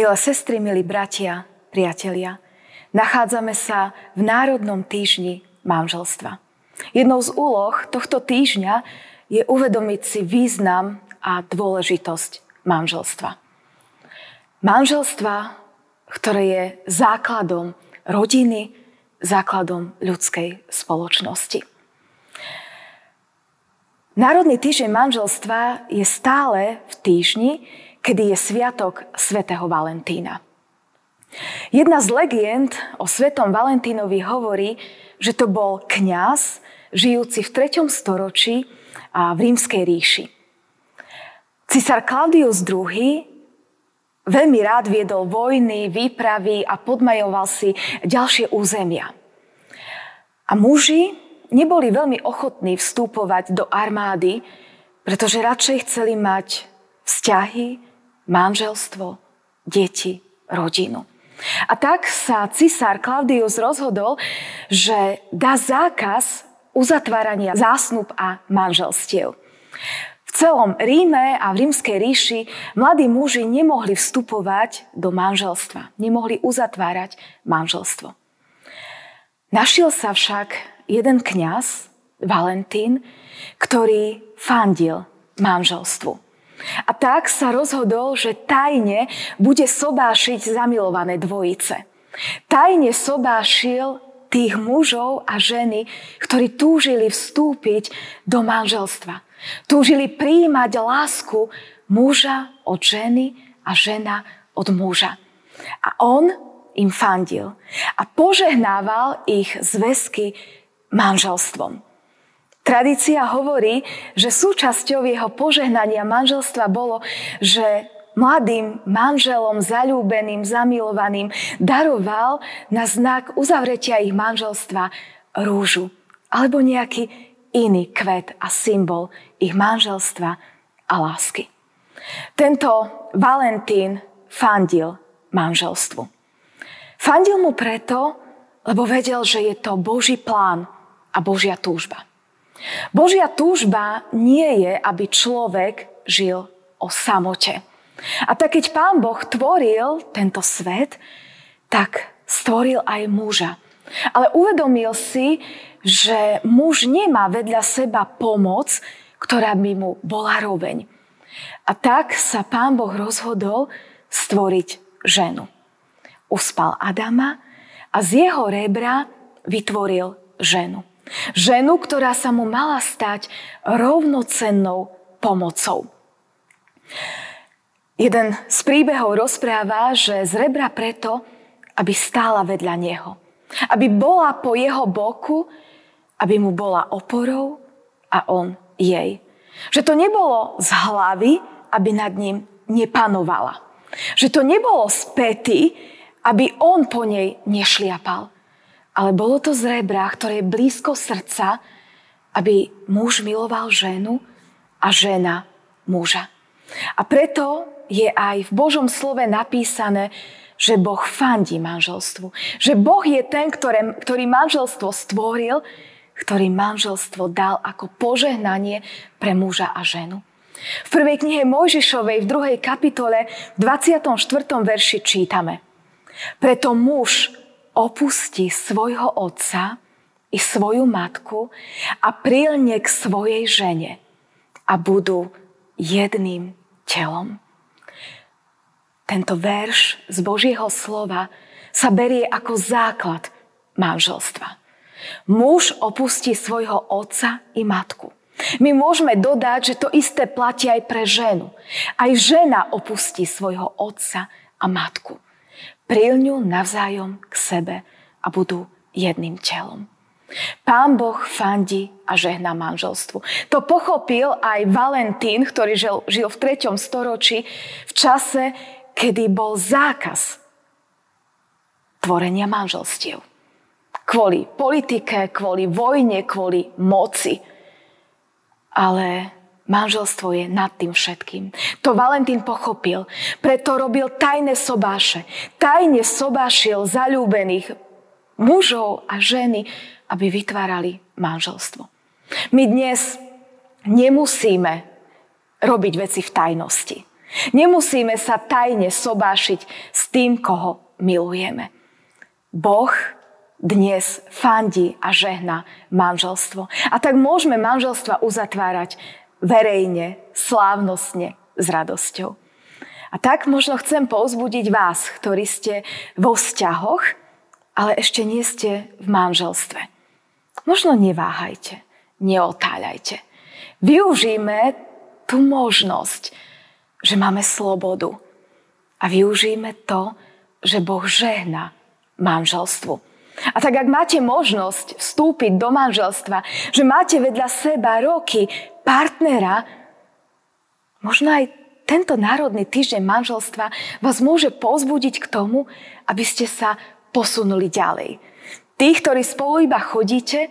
Milé sestry, milí bratia, priatelia, nachádzame sa v Národnom týždni manželstva. Jednou z úloh tohto týždňa je uvedomiť si význam a dôležitosť manželstva. Manželstva, ktoré je základom rodiny, základom ľudskej spoločnosti. Národný týždeň manželstva je stále v týždni, kedy je sviatok svätého Valentína. Jedna z legend o svetom Valentínovi hovorí, že to bol kňaz žijúci v 3. storočí a v rímskej ríši. Cisár Claudius II veľmi rád viedol vojny, výpravy a podmajoval si ďalšie územia. A muži neboli veľmi ochotní vstúpovať do armády, pretože radšej chceli mať vzťahy, manželstvo, deti, rodinu. A tak sa cisár Claudius rozhodol, že dá zákaz uzatvárania zásnub a manželstiev. V celom Ríme a v rímskej ríši mladí muži nemohli vstupovať do manželstva, nemohli uzatvárať manželstvo. Našiel sa však jeden kňaz, Valentín, ktorý fandil manželstvu. A tak sa rozhodol, že tajne bude sobášiť zamilované dvojice. Tajne sobášil tých mužov a ženy, ktorí túžili vstúpiť do manželstva. Túžili príjmať lásku muža od ženy a žena od muža. A on im fandil a požehnával ich zväzky manželstvom. Tradícia hovorí, že súčasťou jeho požehnania manželstva bolo, že mladým manželom, zalúbeným, zamilovaným daroval na znak uzavretia ich manželstva rúžu alebo nejaký iný kvet a symbol ich manželstva a lásky. Tento Valentín fandil manželstvu. Fandil mu preto, lebo vedel, že je to Boží plán a Božia túžba. Božia túžba nie je, aby človek žil o samote. A tak keď pán Boh tvoril tento svet, tak stvoril aj muža. Ale uvedomil si, že muž nemá vedľa seba pomoc, ktorá by mu bola roveň. A tak sa pán Boh rozhodol stvoriť ženu. Uspal Adama a z jeho rebra vytvoril ženu. Ženu, ktorá sa mu mala stať rovnocennou pomocou. Jeden z príbehov rozpráva, že z rebra preto, aby stála vedľa neho. Aby bola po jeho boku, aby mu bola oporou a on jej. Že to nebolo z hlavy, aby nad ním nepanovala. Že to nebolo z pety, aby on po nej nešliapal ale bolo to z rebra, ktoré je blízko srdca, aby muž miloval ženu a žena muža. A preto je aj v Božom slove napísané, že Boh fandí manželstvu. Že Boh je ten, ktoré, ktorý manželstvo stvoril, ktorý manželstvo dal ako požehnanie pre muža a ženu. V prvej knihe Mojžišovej v druhej kapitole v 24. verši čítame Preto muž opustí svojho otca i svoju matku a prilne k svojej žene a budú jedným telom. Tento verš z Božieho slova sa berie ako základ manželstva. Muž opustí svojho otca i matku. My môžeme dodať, že to isté platí aj pre ženu. Aj žena opustí svojho otca a matku prilňu navzájom k sebe a budú jedným telom. Pán Boh fandí a žehná manželstvu. To pochopil aj Valentín, ktorý žil, žil v 3. storočí, v čase, kedy bol zákaz tvorenia manželstiev. Kvôli politike, kvôli vojne, kvôli moci. Ale Manželstvo je nad tým všetkým. To Valentín pochopil, preto robil tajné sobáše. Tajne sobášil zalúbených mužov a ženy, aby vytvárali manželstvo. My dnes nemusíme robiť veci v tajnosti. Nemusíme sa tajne sobášiť s tým, koho milujeme. Boh dnes fandí a žehna manželstvo. A tak môžeme manželstva uzatvárať verejne, slávnostne, s radosťou. A tak možno chcem povzbudiť vás, ktorí ste vo vzťahoch, ale ešte nie ste v manželstve. Možno neváhajte, neotáľajte. Využijme tú možnosť, že máme slobodu. A využijme to, že Boh žehna manželstvu. A tak ak máte možnosť vstúpiť do manželstva, že máte vedľa seba roky partnera, možno aj tento národný týždeň manželstva vás môže pozbudiť k tomu, aby ste sa posunuli ďalej. Tých, ktorí spolu iba chodíte,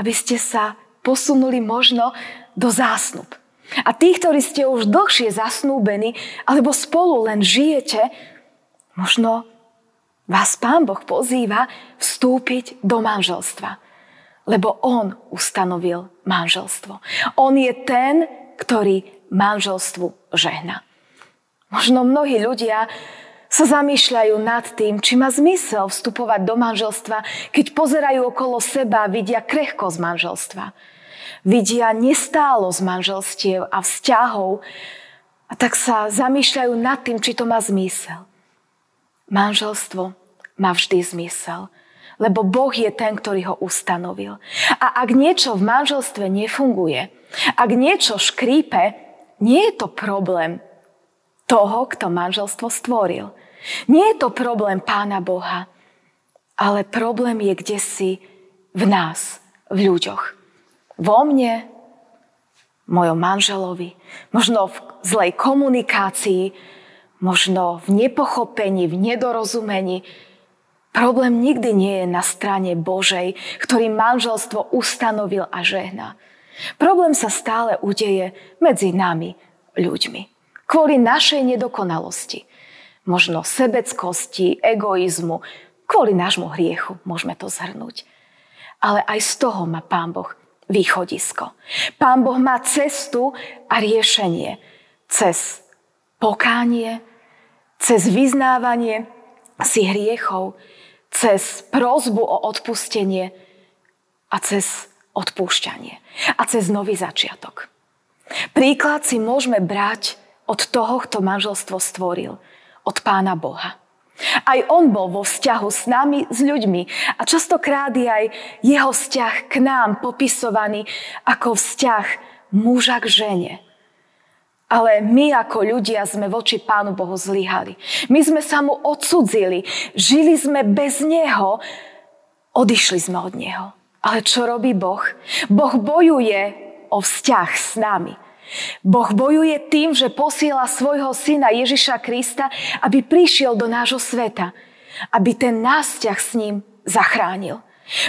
aby ste sa posunuli možno do zásnub. A tých, ktorí ste už dlhšie zasnúbení, alebo spolu len žijete, možno vás Pán Boh pozýva vstúpiť do manželstva. Lebo On ustanovil manželstvo. On je ten, ktorý manželstvu žehna. Možno mnohí ľudia sa zamýšľajú nad tým, či má zmysel vstupovať do manželstva, keď pozerajú okolo seba vidia krehkosť manželstva. Vidia nestálo z manželstiev a vzťahov a tak sa zamýšľajú nad tým, či to má zmysel. Manželstvo má vždy zmysel, lebo Boh je ten, ktorý ho ustanovil. A ak niečo v manželstve nefunguje, ak niečo škrípe, nie je to problém toho, kto manželstvo stvoril. Nie je to problém Pána Boha, ale problém je kde si v nás, v ľuďoch. Vo mne, mojom manželovi, možno v zlej komunikácii, možno v nepochopení, v nedorozumení. Problém nikdy nie je na strane Božej, ktorý manželstvo ustanovil a žehná. Problém sa stále udeje medzi nami, ľuďmi. Kvôli našej nedokonalosti. Možno sebeckosti, egoizmu, kvôli nášmu hriechu, môžeme to zhrnúť. Ale aj z toho má Pán Boh východisko. Pán Boh má cestu a riešenie cez pokánie, cez vyznávanie si hriechov, cez prozbu o odpustenie a cez odpúšťanie a cez nový začiatok. Príklad si môžeme brať od toho, kto manželstvo stvoril, od Pána Boha. Aj on bol vo vzťahu s nami, s ľuďmi a častokrát je aj jeho vzťah k nám popisovaný ako vzťah muža k žene. Ale my ako ľudia sme voči Pánu Bohu zlyhali. My sme sa mu odsudzili, žili sme bez Neho, odišli sme od Neho. Ale čo robí Boh? Boh bojuje o vzťah s nami. Boh bojuje tým, že posiela svojho syna Ježiša Krista, aby prišiel do nášho sveta. Aby ten nás vzťah s ním zachránil.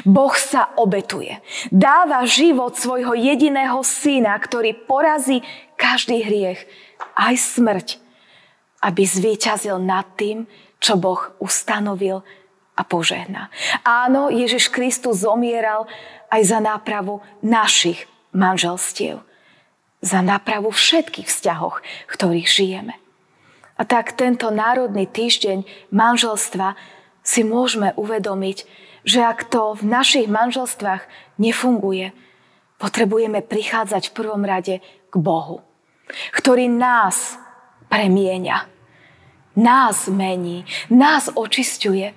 Boh sa obetuje. Dáva život svojho jediného syna, ktorý porazí každý hriech, aj smrť, aby zvíťazil nad tým, čo Boh ustanovil a požehná. Áno, Ježiš Kristus zomieral aj za nápravu našich manželstiev. Za nápravu všetkých vzťahoch, v ktorých žijeme. A tak tento národný týždeň manželstva si môžeme uvedomiť, že ak to v našich manželstvách nefunguje, potrebujeme prichádzať v prvom rade k Bohu, ktorý nás premieňa, nás mení, nás očisťuje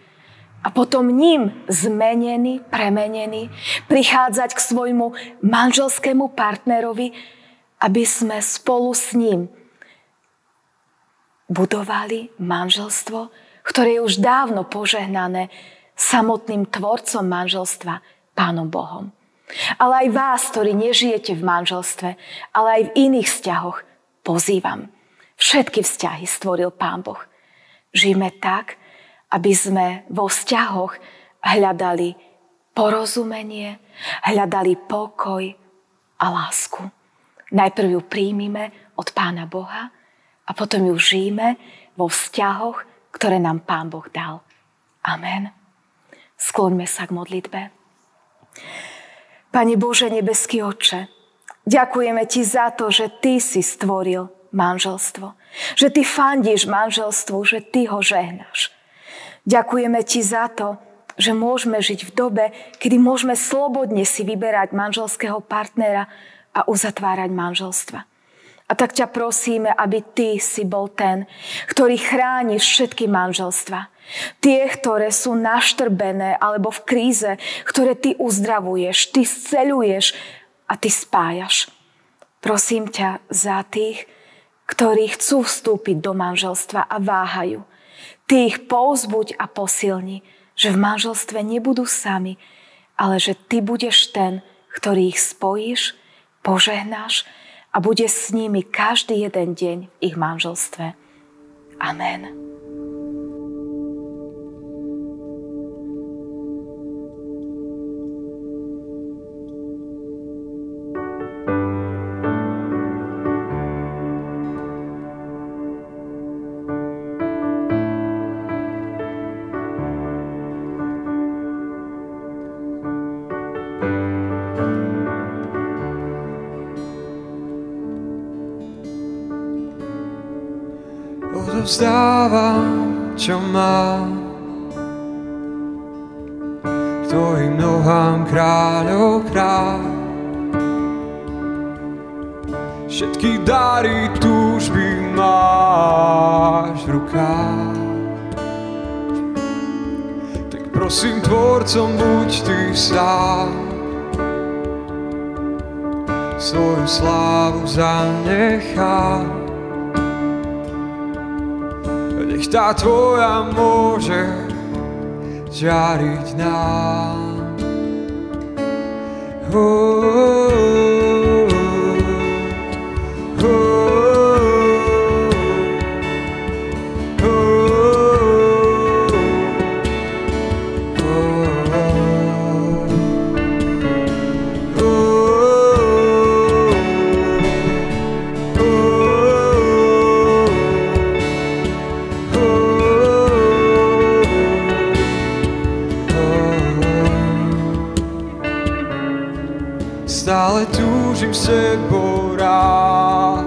a potom ním zmenený, premenený, prichádzať k svojmu manželskému partnerovi, aby sme spolu s ním budovali manželstvo, ktoré je už dávno požehnané samotným tvorcom manželstva, Pánom Bohom. Ale aj vás, ktorí nežijete v manželstve, ale aj v iných vzťahoch, pozývam. Všetky vzťahy stvoril Pán Boh. Žijeme tak, aby sme vo vzťahoch hľadali porozumenie, hľadali pokoj a lásku. Najprv ju príjmime od Pána Boha a potom ju žijeme vo vzťahoch, ktoré nám Pán Boh dal. Amen. Skloňme sa k modlitbe. Pane Bože, nebeský Oče, ďakujeme Ti za to, že Ty si stvoril manželstvo. Že ty fandíš manželstvu, že ty ho žehnáš. Ďakujeme ti za to, že môžeme žiť v dobe, kedy môžeme slobodne si vyberať manželského partnera a uzatvárať manželstva. A tak ťa prosíme, aby ty si bol ten, ktorý chráni všetky manželstva. Tie, ktoré sú naštrbené alebo v kríze, ktoré ty uzdravuješ, ty sceluješ a ty spájaš. Prosím ťa za tých, ktorí chcú vstúpiť do manželstva a váhajú. Ty ich povzbuď a posilni, že v manželstve nebudú sami, ale že ty budeš ten, ktorý ich spojíš, požehnáš a bude s nimi každý jeden deň v ich manželstve. Amen. Vzdávam, čo mám. K tvojim nohám kráľov kráľ. Všetky dary túžby máš v rukách. Tak prosím, tvorcom buď ty sám. Svoju slávu zanechám tá tvoja môže žiariť nám. Oh, oh, oh, sebou raz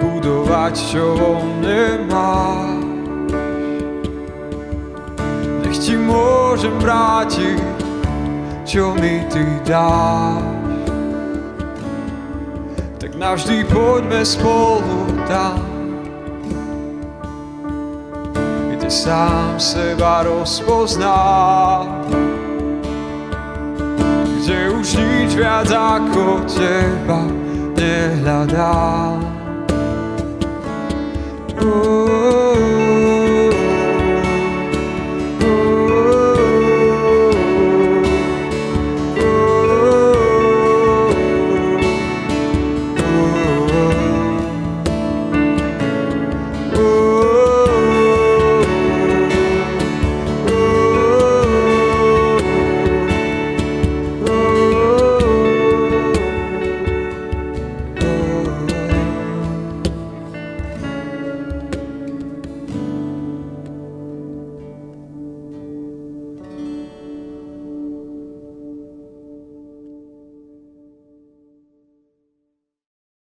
budovať, čo vo mne máš. Nech ti môžem vrátiť, čo mi ty dáš. Tak navždy poďme spolu tam, kde sám seba rozpoznáš už nič viac ako teba nehľadám. Uh.